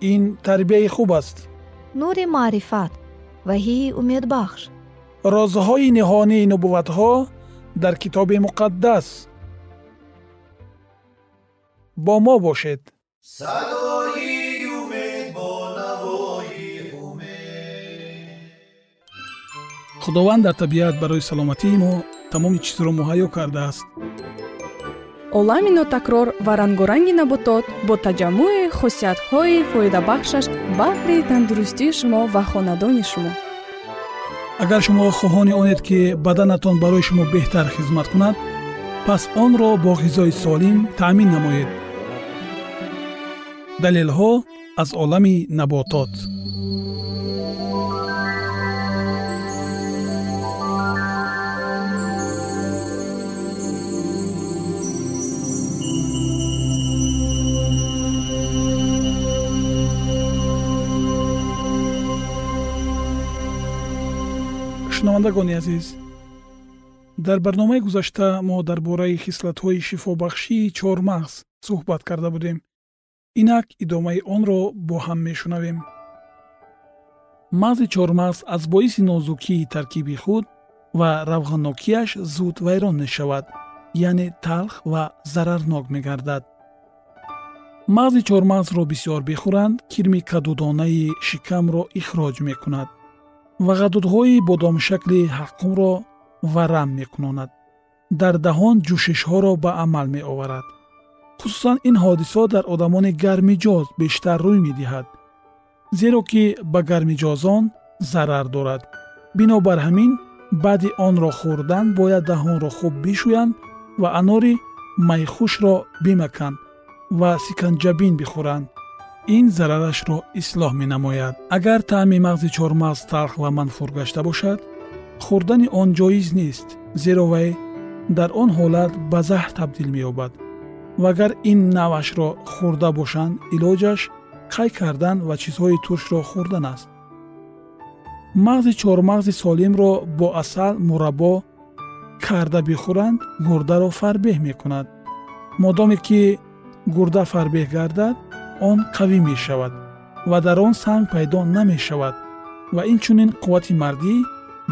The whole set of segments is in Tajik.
ин тарбияи хуб аст. Нури маърифат ваҳии умедбахш. Розҳои ниҳонии нубувватҳо дар китоби муқаддас. Бо мо бошед. Садои умед бо навои умед. Худованд дар табиат барои саломатии мо тамоми чизро муҳайё кардааст олами нотакрор ва рангоранги наботот бо таҷаммӯи хусусиятҳои фоидабахшаш баҳри тандурустии шумо ва хонадони шумо. Агар шумо хоҳони онед ки баданатон барои шумо беҳтар хизмат кунад пас онро бо ғизои солим таъмин намоед. Далелҳо аз олами наботот шунавандагони азиз. Дар барномаи гузашта мо дар бораи хислатҳои шифобахшии чормағз суҳбат карда будем. Инак идомаи онро бо ҳам мешунавем. Мағзи чормағз аз боиси нозукии таркиби худ ва равғаннокияш зуд вайрон мешавад яъне талх ва зарарнок мегардад. Мағзи чормағзро бисёр бихӯранд кирми кадудонаи шикамро ихроҷ мекунад ва ғадудҳои бодомшакли ҳаққумро варам мекунонад. Дардаҳон ҷӯшишҳоро ба амал меоварад. Хусусан ин ҳодисо дар одамони гармиҷоз бештар рӯй медиҳад зеро ки ба гармиҷозон зарар дорад. Бинобар ҳамин баъди онро хӯрдан бояд даҳонро хуб бишӯянд ва анори майхушро бимаканд ва сиканҷабин бихӯранд ин зарарашро ислоҳ менамояд. Агар таъми мағзи чормағз талх ва манфур гашта бошад хӯрдани он ҷоиз нест зеро вай дар он ҳолат ба заҳр табдил меёбад. Ва агар ин навъашро хӯрда бошанд илоҷаш қай кардан ва чизҳои туршро хӯрдан аст. Мағзи чормағзи солимро бо асал мураббо карда бихӯранд гурдаро фарбеҳ мекунад. Модоме ки гурда фарбеҳ гардад он қавӣ мешавад ва дар он санг пайдо намешавад ва инчунин қуввати мардӣ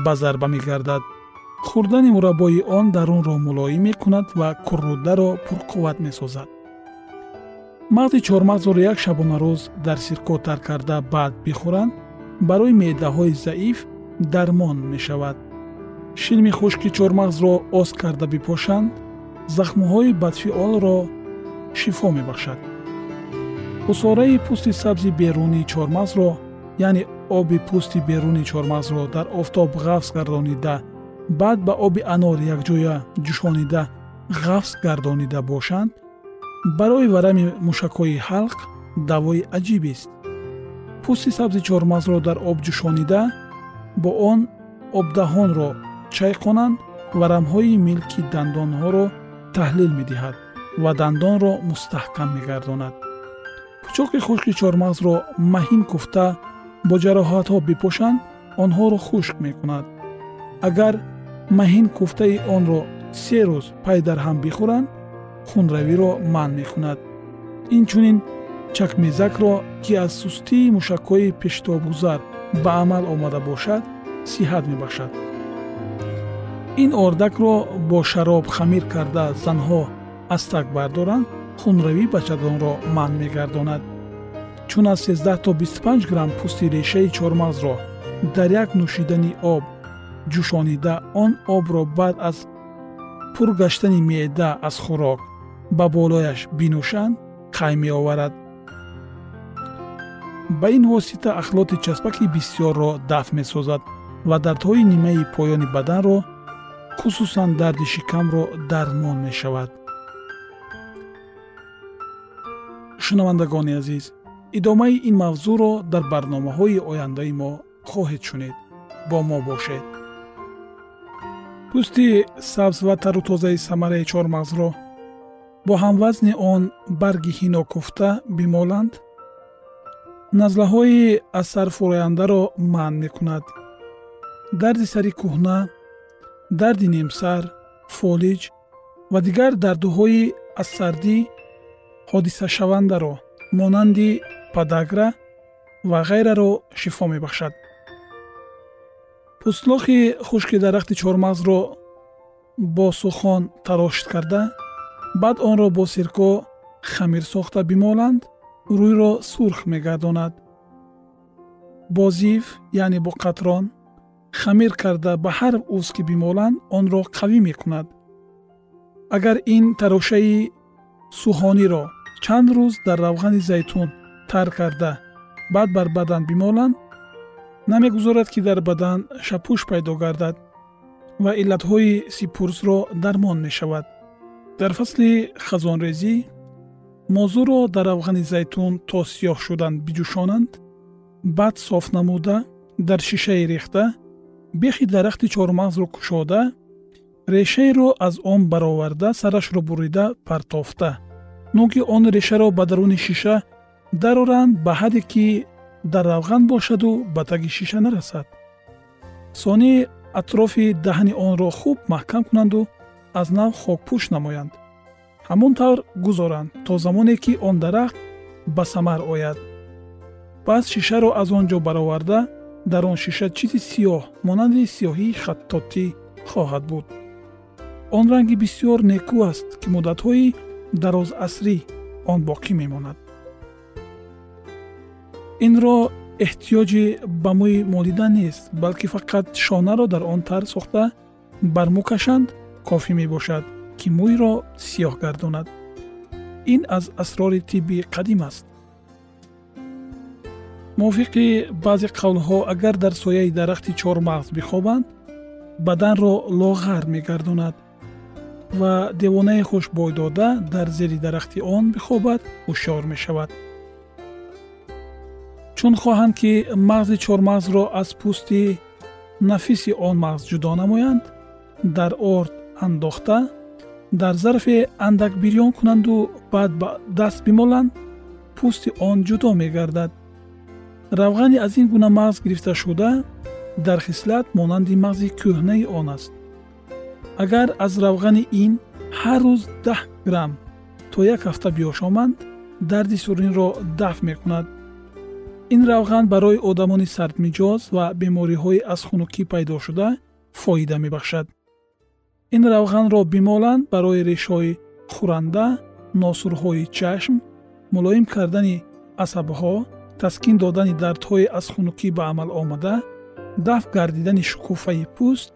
ба зарба мегардад. Хӯрдани мураббои он дарунро мулоим мекунад ва куррӯдаро пурқувват месозад. Мағзи чормағзро як шабонарӯз дар сирко тар карда баъд бихӯранд барои меъдаҳои заиф дармон мешавад. Шилми хушки чормағзро оз карда бипошанд захмҳои бадфиолро шифо мебахшад усораи пӯсти сабзи берунии чормағзро яъне оби пӯсти берунии чормағзро дар офтоб ғафз гардонида баъд ба оби анор якҷоя ҷӯшонида ғафз гардонида бошанд барои варами мушакҳои ҳалқ давои аҷибест пӯсти сабзи чормағзро дар об ҷӯшонида бо он обдаҳонро чайқонанд варамҳои милки дандонҳоро таҳлил медиҳад ва дандонро мустаҳкам мегардонад пӯчоқи хушки чормағзро маҳин куфта бо ҷароҳатҳо бипошанд онҳоро хушк мекунад. Агар маҳин куфтаи онро се рӯз пай дар ҳам бихӯранд хунравиро манъ мекунад. Инчунин чакмезакро ки аз сустии мушакҳои пештобгузар ба амал омада бошад сиҳат мебахшад. Ин ордакро бо шароб хамир карда занҳо аз так бардоранд хунравӣ бачадонро манъ мегардонад. Чун аз 13 то 25 грамм пӯсти решаи чормағзро дар як нӯшидани об ҷӯшонида он обро баъд аз пур гаштани меъда аз хӯрок ба болояш бинӯшанд қай меоварад? Ба ин восита ахлоти часпаки бисьёрро дафт месозад ва дардҳои нимаи поёни баданро хусусан дарди шикамро дармон мешавад шунавандагони азиз идомаи ин мавзӯъро дар барномаҳои ояндаи мо хоҳед шунид бо мо бошед. Пӯсти сабз ва тару тозаи самараи чормағзро бо ҳамвазни он барги ҳино куфта бимоланд? Назлаҳои аз сар фурояндаро манъ мекунад. Дарди сари кӯҳна дарди немсар фолиҷ ва дигар дардуҳои аз сардӣ ҳодисашавандаро монанди падагра ва ғайраро шифо мебахшад. Пӯстлохи хушки дарахти чормағзро бо сухон тарошт карда баъд онро бо сирко хамир сохта бимоланд рӯйро сурх мегардонад. Бо зив яъне бо қатрон хамир карда ба ҳар уз ки бимоланд онро қавӣ мекунад. Агар ин тарошаи сӯҳониро чанд рӯз дар равғани зайтун тар карда. Баъд бар бадан бимоланд намегузорад ки дар бадан шапӯш пайдо гардад ва иллатҳои сипурсро дармон мешавад. Дар фасли хазонрезӣ мозӯро дар равғани зайтун то сиёҳ шудан биҷӯшонанд баъд соф намуда дар шишае рехта бехи дарахти чормағзро кушода решаеро аз он бароварда сарашро бурида партофта ноки он решаро ба даруни шиша дароранд ба ҳадде ки дар равған бошаду ба таги шиша нарасад. Сони атрофи даҳни онро хуб маҳкам кунанду аз нав хокпӯш намоянд. Ҳамон тавр гузоранд то замоне ки он дарахт ба самар ояд. Пас шишаро аз он ҷо бароварда дар он шиша чизи сиёҳ монанди сиёҳии хаттотӣ хоҳад буд. Он ранги бисьёр некӯ аст ки муддатҳои дарозасрӣ он боқӣ мемонад. Инро эҳтиёҷи ба мӯи молида нест балки фақат шонаро дар он тар сохта бар мӯ кашанд кофӣ мебошад ки мӯйро сиёҳ гардонад. Ин аз асрори тибби қадим аст. Мувофиқи баъзе қавлҳо агар дар сояи дарахти чормағз бихобанд баданро лоғар мегардонад ва девонае хушбой дода дар зери дарахти он бихобад ҳушёр мешавад. Чун хоҳанд ки мағзи чормағзро аз пӯсти нафиси он мағз ҷудо намоянд дар орд андохта дар зарфе андак бирён кунанду баъд ба даст бимоланд пӯсти он ҷудо мегардад. Равғани аз ин гуна мағз гирифташуда дар хислат монанди мағзи кӯҳнаи он аст агар аз равғани ин ҳар рӯз даҳ грамм то як ҳафта биёшоманд дарди суринро дафт мекунад. Ин равған барои одамони сардмиҷоз ва бемориҳои аз хунукӣ пайдошуда фоида мебахшад. Ин равғанро бимоланд барои решҳои хӯранда носурҳои чашм мулоим кардани асабҳо таскин додани дардҳои аз хунукӣ ба амал омада дафт гардидани шукуфаи пӯст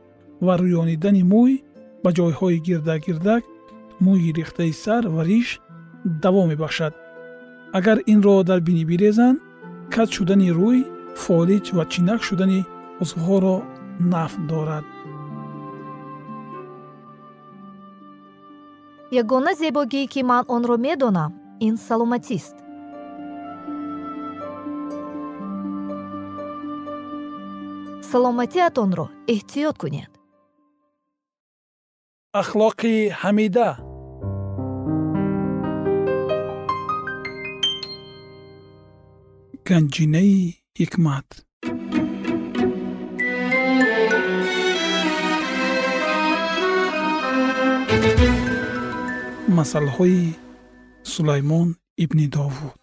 ва рӯёнидани мӯй ба ҷойҳои гирдагирдак мӯйи рехтаи сар ва риш даво мебахшад. Агар инро дар бинӣ бирезанд кат шудани рӯй фолиҷ ва чинак шудани узвҳоро нафт дорад. Ягона зебогие ки ман онро медонам ин саломатист. Саломатиатонро эҳтиёт кунед ахлоқи ҳамида ганҷинаи ҳикмат масъалҳои сулаймон ибни довуд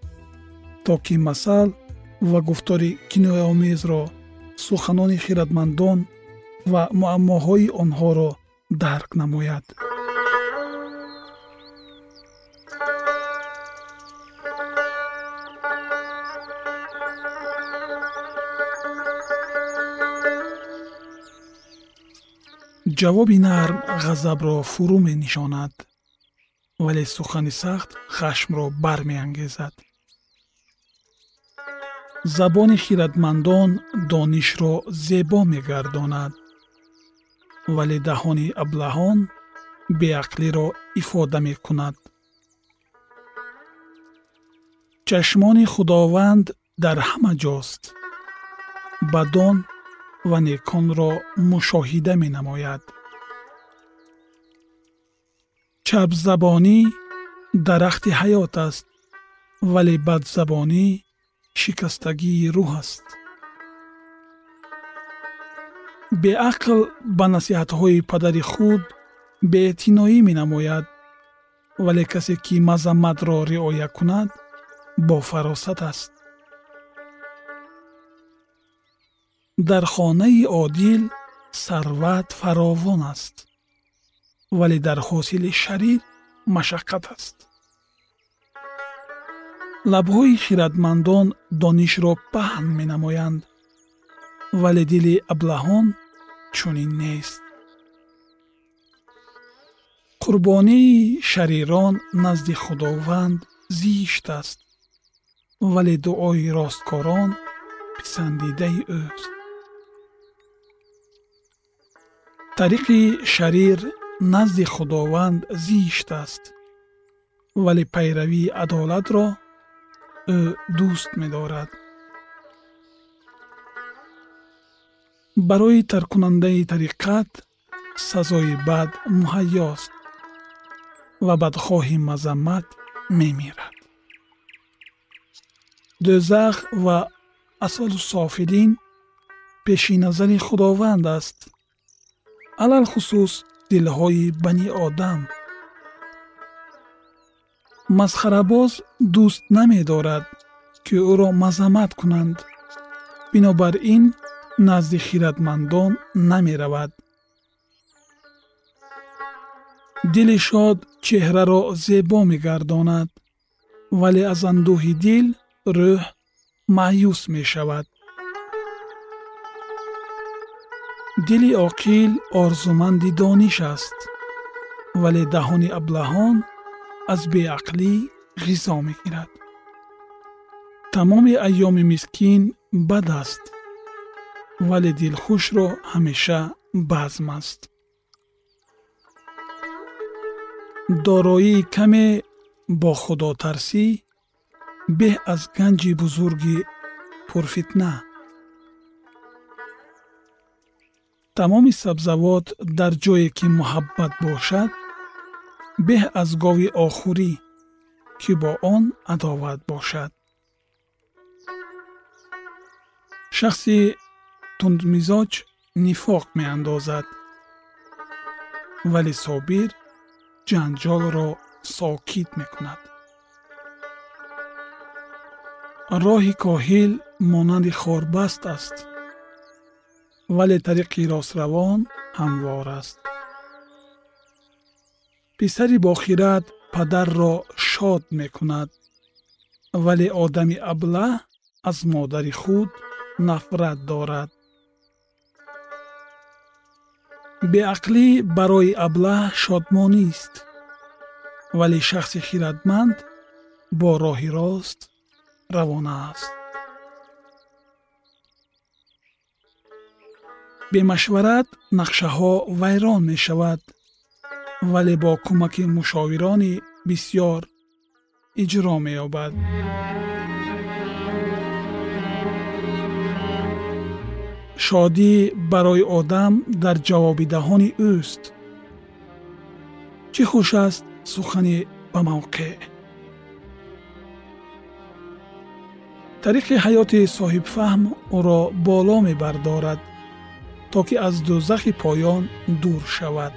то ки масал ва гуфтори кинояомезро суханони хиратмандон ва муаммоҳои онҳоро дарк намояд. Ҷавоби нарм ғазабро фурӯ менишонад вале сухани сахт хашмро бармеангезад забони хиратмандон донишро зебо мегардонад. Вале даҳони аблаҳон беақлиро ифода мекунад. Чашмони худованд дар ҳама ҷост. Бадон ва неконро мушоҳида менамояд. Чапзабонӣ дарахти ҳаёт аст вале бадзабонӣ шикастагии рӯҳ аст. Беақл ба насиҳатҳои падари худ беэътиноӣ менамояд вале касе ки мазамматро риоя кунад бофаросат аст. Дар хонаи одил сарват фаровон аст вале дар ҳосили шарир машаққат аст лабҳои хиратмандон донишро паҳн менамоянд вале дили аблаҳон чунин нест. Қурбонии шарирон назди худованд зишт аст вале дуои росткорон писандидаи ӯст. Тариқи шарир назди худованд зишт аст вале пайравии адолатро ӯ дӯст медорад. Барои тарккунандаи тариқат сазои бад муҳайёст ва бадхоҳи мазаммат мемирад. Дӯзах ва асолу софилин пеши назари худованд аст. Алалхусус дилҳои бани одам масхарабоз дӯст намедорад ки ӯро мазаммат кунанд бинобар ин назди хиратмандон намеравад дили шод чеҳраро зебо мегардонад вале аз андӯҳи дил рӯҳ маъюс мешавад дили оқил орзуманди дониш аст вале даҳони аблаҳон аз беақлӣ ғизо мегирад тамоми айёми мискин бад аст вале дилхушро ҳамеша базм аст дороии каме бо худотарсӣ беҳ аз ганҷи бузурги пурфитна тамоми сабзавот дар ҷое ки муҳаббат бошад беҳ аз гови охурӣ ки бо он адоват бошад шахси тундмизоҷ нифоқ меандозад вале собир ҷанҷолро сокит мекунад роҳи коҳил монанди хорбаст аст вале тариқи ростравон ҳамвор аст писари бохират падарро шод мекунад. Вале одами аблаҳ аз модари худ нафрат дорад. Беақлӣ барои аблаҳ шодмонист вале шахси хиратманд бо роҳи рост равона аст. Бемашварат нақшаҳо вайрон мешавад вале бо кӯмаки мушовирони бисьёр иҷро меёбад шодӣ барои одам дар ҷавобидаҳони ӯст чӣ хуш аст сухани ба мавқеъ тариқи ҳаёти соҳибфаҳм ӯро боло мебардорад то ки аз дӯзахи поён дур шавад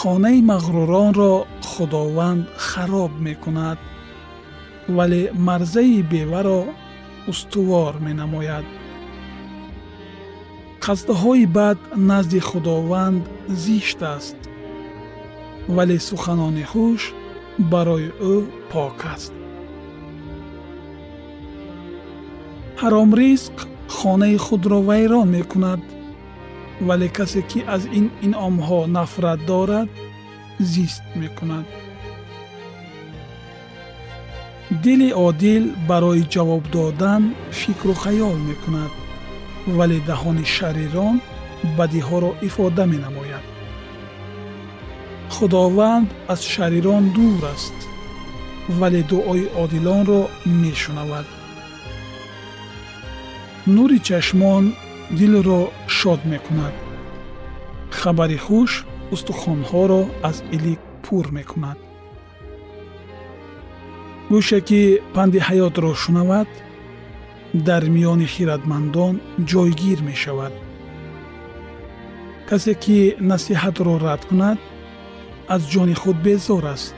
хонаи мағруронро худованд хароб мекунад вале марзаи беваро устувор менамояд. Қасдҳои бад назди худованд зишт аст вале суханони хуш барои ӯ пок аст. Ҳаромризқ хонаи худро вайрон мекунад вале касе ки аз ин инъомҳо нафрат дорад зист мекунад дили одил барои ҷавоб додан фикру хаёл мекунад вале даҳони шарирон бадиҳоро ифода менамояд худованд аз шарирон дур аст вале дуои одилонро мешунавад нури чашмон дилро шод мекунад. Хабари хуш устухонҳоро аз илик пур мекунад. Гӯше ки панди ҳаётро шунавад дар миёни хиратмандон ҷойгир мешавад. Касе ки насиҳатро рад кунад аз ҷони худ безор аст.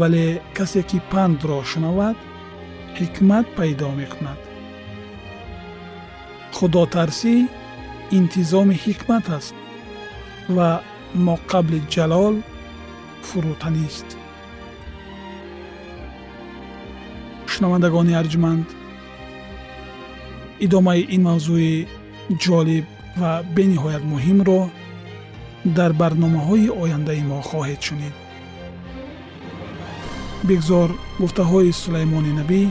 Вале касе ки пандро шунавад ҳикмат пайдо мекунад худотарсӣ интизоми ҳикмат аст ва моқабли ҷалол фурӯтанист шунавандагони арҷманд идомаи ин мавзӯи ҷолиб ва бениҳоят муҳимро дар барномаҳои ояндаи мо хоҳед шунид. бигзор гуфтаҳои сулаймони набӣ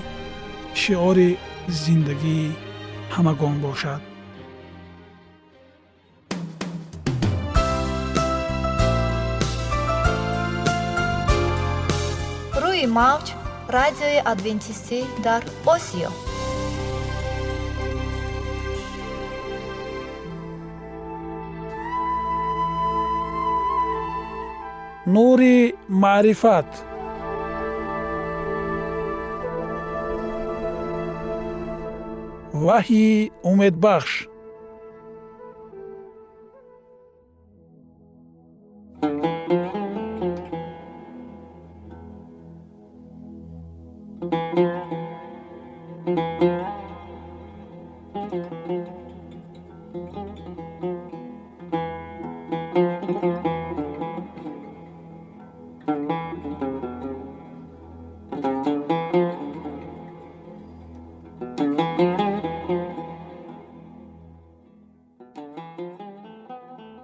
шиори зиндагии ҳамагон бошад. Рӯи мавҷ радиои адвентистӣ дар осиё. Нури маърифат ваҳйи умедбахш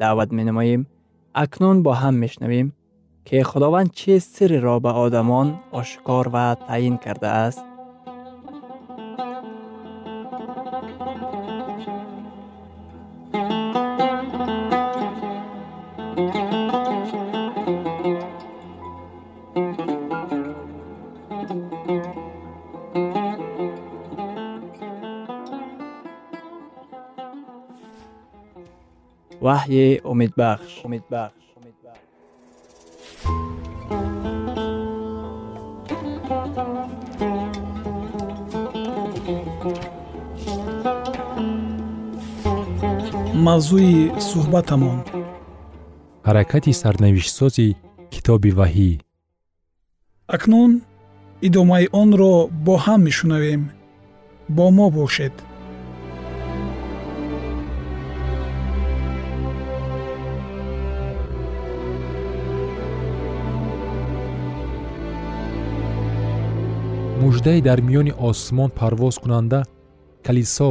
омӯзиш ин ганҷи бебаҳо даъват менамоем акнун бо ҳам мешнавем ки худованд чӣ сирреро ба одамон ошкор ва таъин кардааст ваҳйи умедбахш. Умедбахш. Мавзӯи суҳбатамон. Ҳаракати сарнавиштсози китоби ваҳӣ. Акнун идомаи онро бо ҳам мешунавем. Бо мо бошед. Муждае дар миёни осмон парвозкунанда калисо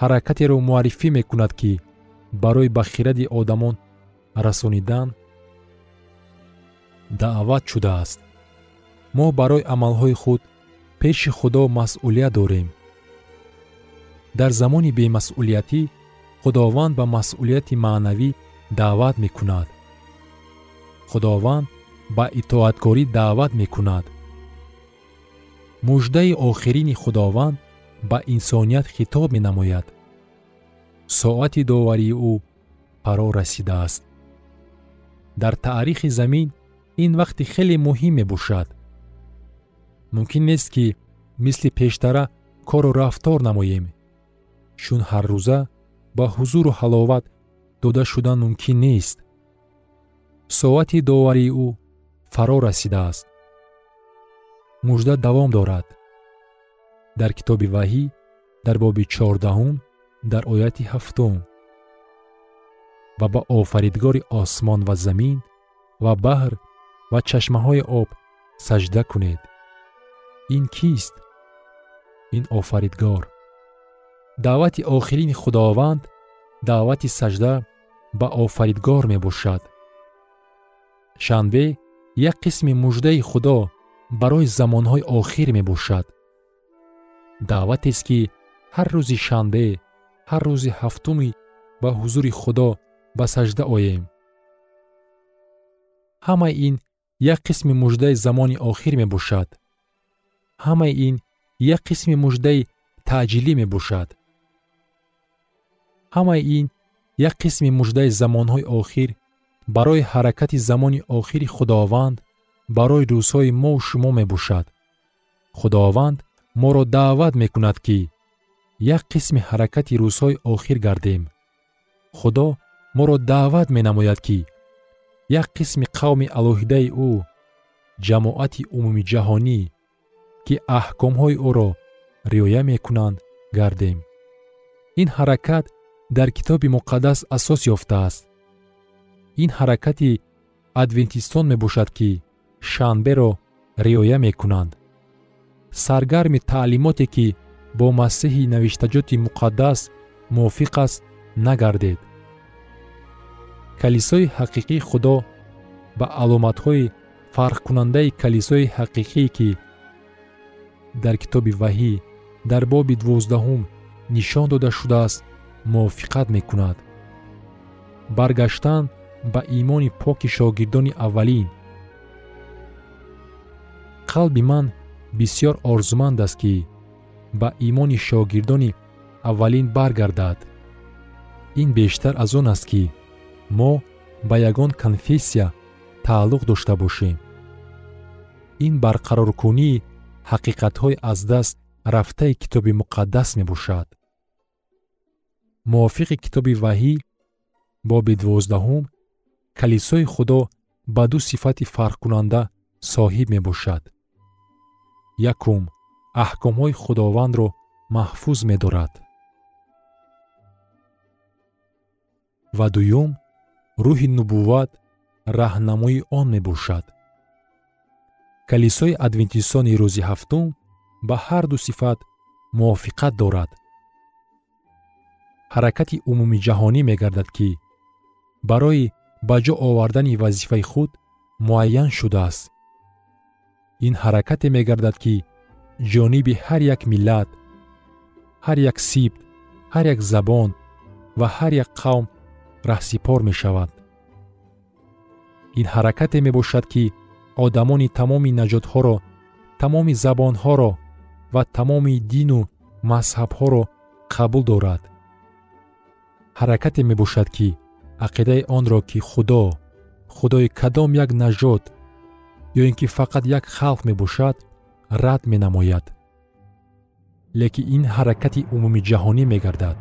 ҳаракатеро муаррифӣ мекунад ки барои ба хиради одамон расонидан даъват шудааст. Мо барои амалҳои худ пеши худо масъулият дорем. Дар замони бемасъулиятӣ худованд ба масъулияти маънавӣ даъват мекунад. Худованд ба итоаткорӣ даъват мекунад муждаи охирини худованд ба инсоният хитоб менамояд. Соати доварии ӯ фаро расидааст. Дар таърихи замин ин вақти хеле муҳим мебошад. Мумкин нест ки мисли пештара кору рафтор намоем чун ҳаррӯза ба ҳузуру ҳаловат дода шудан мумкин нест. Соати доварии ӯ фаро расидааст мужда давом дорад. Дар китоби ваҳӣ дар боби чордаҳум дар ояти ҳафтум ва ба офаридгори осмон ва замин ва баҳр ва чашмаҳои об саҷда кунед. Ин кист? Ин офаридгор. Даъвати охирини худованд даъвати саҷда ба офаридгор мебошад. Шанбе як қисми муждаи худо барои замонҳои охир мебошад. Даъватест ки ҳар рӯзи шанбе ҳар рӯзи ҳафтуми ба ҳузури худо ба саҷда оем. Ҳамаи ин як қисми муждаи замони охир мебошад. Ҳамаи ин як қисми муждаи таъҷилӣ мебошад. Ҳамаи ин як қисми муждаи замонҳои охир барои ҳаракати замони охири худованд барои рӯзҳои мову шумо мебошад. Худованд моро даъват мекунад ки як қисми ҳаракати рӯзҳои охир гардем. Худо моро даъват менамояд ки як қисми қавми алоҳидаи ӯ ҷамоати умумиҷаҳонӣ ки аҳкомҳои ӯро риоя мекунанд гардем. Ин ҳаракат дар китоби муқаддас асос ёфтааст. Ин ҳаракати адвентистон мебошад ки шанберо риоя мекунанд. Саргарми таълимоте ки бо масеҳи навиштаҷоти муқаддас мувофиқ аст нагардед. Калисои ҳақиқии худо ба аломатҳои фарқкунандаи калисои ҳақиқие ки дар китоби ваҳӣ дар боби дувоздаҳум нишон дода шудааст мувофиқат мекунад. Баргаштан ба имони поки шогирдони аввалин қалби ман бисьёр орзуманд аст ки ба имони шогирдони аввалин баргардад. Ин бештар аз он аст ки мо ба ягон конфессия тааллуқ дошта бошем. Ин барқароркунии ҳақиқатҳои аз даст рафтаи китоби муқаддас мебошад. Мувофиқи китоби ваҳӣ боби дувоздаҳум калисои худо ба ду сифати фарқкунанда соҳиб мебошад якум аҳкомҳои худовандро маҳфуз медорад. Ва дуюм рӯҳи нубувват раҳнамои он мебошад. Калисои адвентистони рӯзи ҳафтум ба ҳар ду сифат мувофиқат дорад. Ҳаракати умумиҷаҳонӣ мегардад ки барои ба ҷо овардани вазифаи худ муайян шудааст ин ҳаракате мегардад ки ҷониби ҳар як миллат ҳар як сибт ҳар як забон ва ҳар як қавм раҳсипор мешавад. Ин ҳаракате мебошад ки одамони тамоми наҷотҳоро тамоми забонҳоро ва тамоми дину мазҳабҳоро қабул дорад. Ҳаракате мебошад ки ақидаи онро ки худо худои кадом як наҷот ё ин ки фақат як халқ мебошад рад менамояд. Лекин ин ҳаракати умумиҷаҳонӣ мегардад.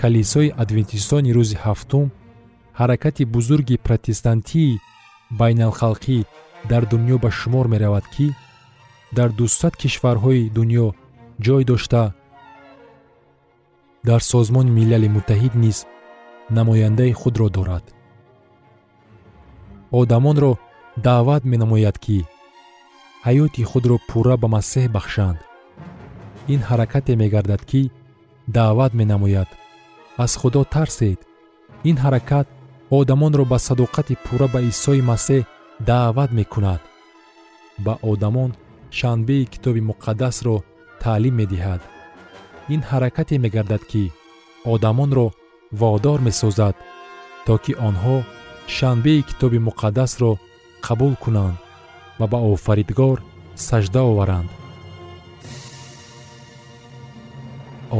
Калисои адвентистони рӯзи ҳафтум ҳаракати бузурги протестантии байналхалқӣ дар дунё ба шумор меравад ки дар дусад кишварҳои дунё ҷой дошта дар созмони милали муттаҳид низ намояндаи худро дорад. Одамонро даъват менамояд ки ҳаёти худро пурра ба масеҳ бахшанд. Ин ҳаракате мегардад ки даъват менамояд. Аз худо тарсед ин ҳаракат одамонро ба садоқати пурра ба исои масеҳ даъват мекунад. Ба одамон шанбеи китоби муқаддасро таълим медиҳад. Ин ҳаракате мегардад ки одамонро водор месозад то ки онҳо шанбеи китоби муқаддасро қабул кунанд ва ба офаридгор сажда оваранд.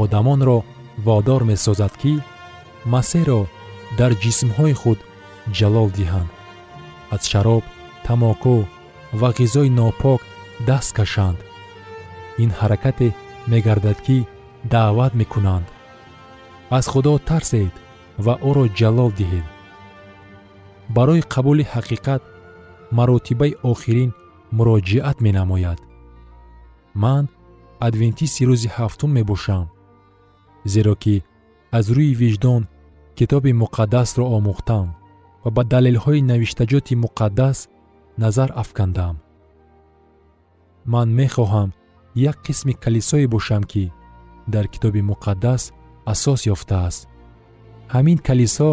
Одамонро водор месозад ки масеҳро дар ҷисмҳои худ ҷалол диҳанд. Аз шароб тамоку ва ғизои нопок даст кашанд. Ин ҳаракате мегардад ки даъват мекунанд. Аз худо тарсед ва ӯро ҷалол диҳед. Барои қабули ҳақиқат маротибаи охирин муроҷиат менамояд. Ман адвентисти рӯзи ҳафтум мебошам зеро ки аз рӯи виҷдон китоби муқаддасро омӯхтам ва ба далелҳои навиштаҷоти муқаддас назар афкандам. Ман мехоҳам як қисми калисое бошам ки дар китоби муқаддас асос ёфтааст. Ҳамин калисо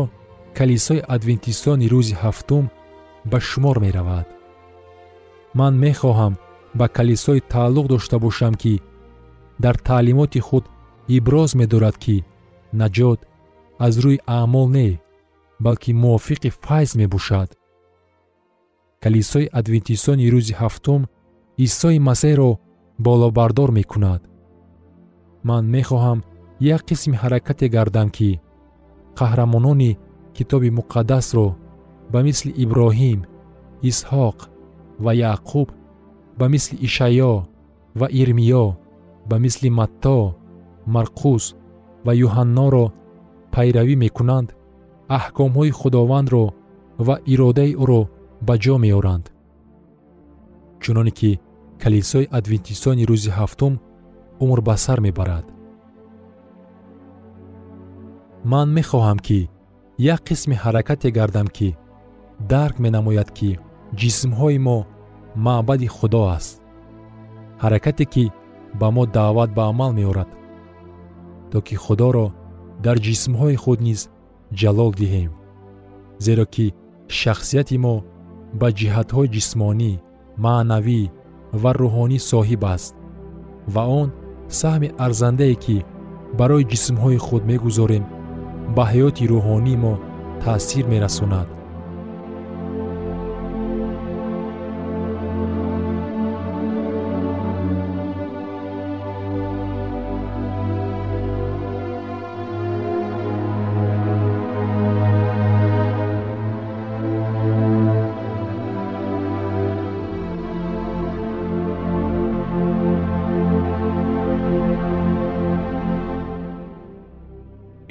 калисои адвентистони рӯзи ҳафтум ба шумор меравад. Ман мехоҳам ба калисое тааллуқ дошта бошам ки дар таълимоти худ иброз медорад ки наҷот аз рӯи аъмол не балки мувофиқи файз мебошад. Калисои адвентистони рӯзи ҳафтум исои масеҳро болобардор мекунад. Ман мехоҳам як қисми ҳаракате гардам ки қаҳрамонони китоби муқаддасро ба мисли иброҳим исҳоқ ва яъқуб ба мисли ишаъё ва ирмиё ба мисли матто марқус ва юҳанноро пайравӣ мекунанд аҳкомҳои худовандро ва иродаи ӯро ба ҷо меоранд. Чуноне ки калисои адвентистони рӯзи ҳафтум умр ба сар мебарад. Ман мехоҳам ки як қисми ҳаракате гардам ки дарк менамояд ки ҷисмҳои мо маъбади худо аст ҳаракате ки ба мо даъват ба амал меорад то ки худоро дар ҷисмҳои худ низ ҷалол диҳем зеро ки шахсияти мо ба ҷиҳатҳои ҷисмонӣ маънавӣ ва рӯҳонӣ соҳиб аст ва он саҳми арзандае ки барои ҷисмҳои худ мегузорем ба ҳаёти рӯҳонии мо таъсир мерасонад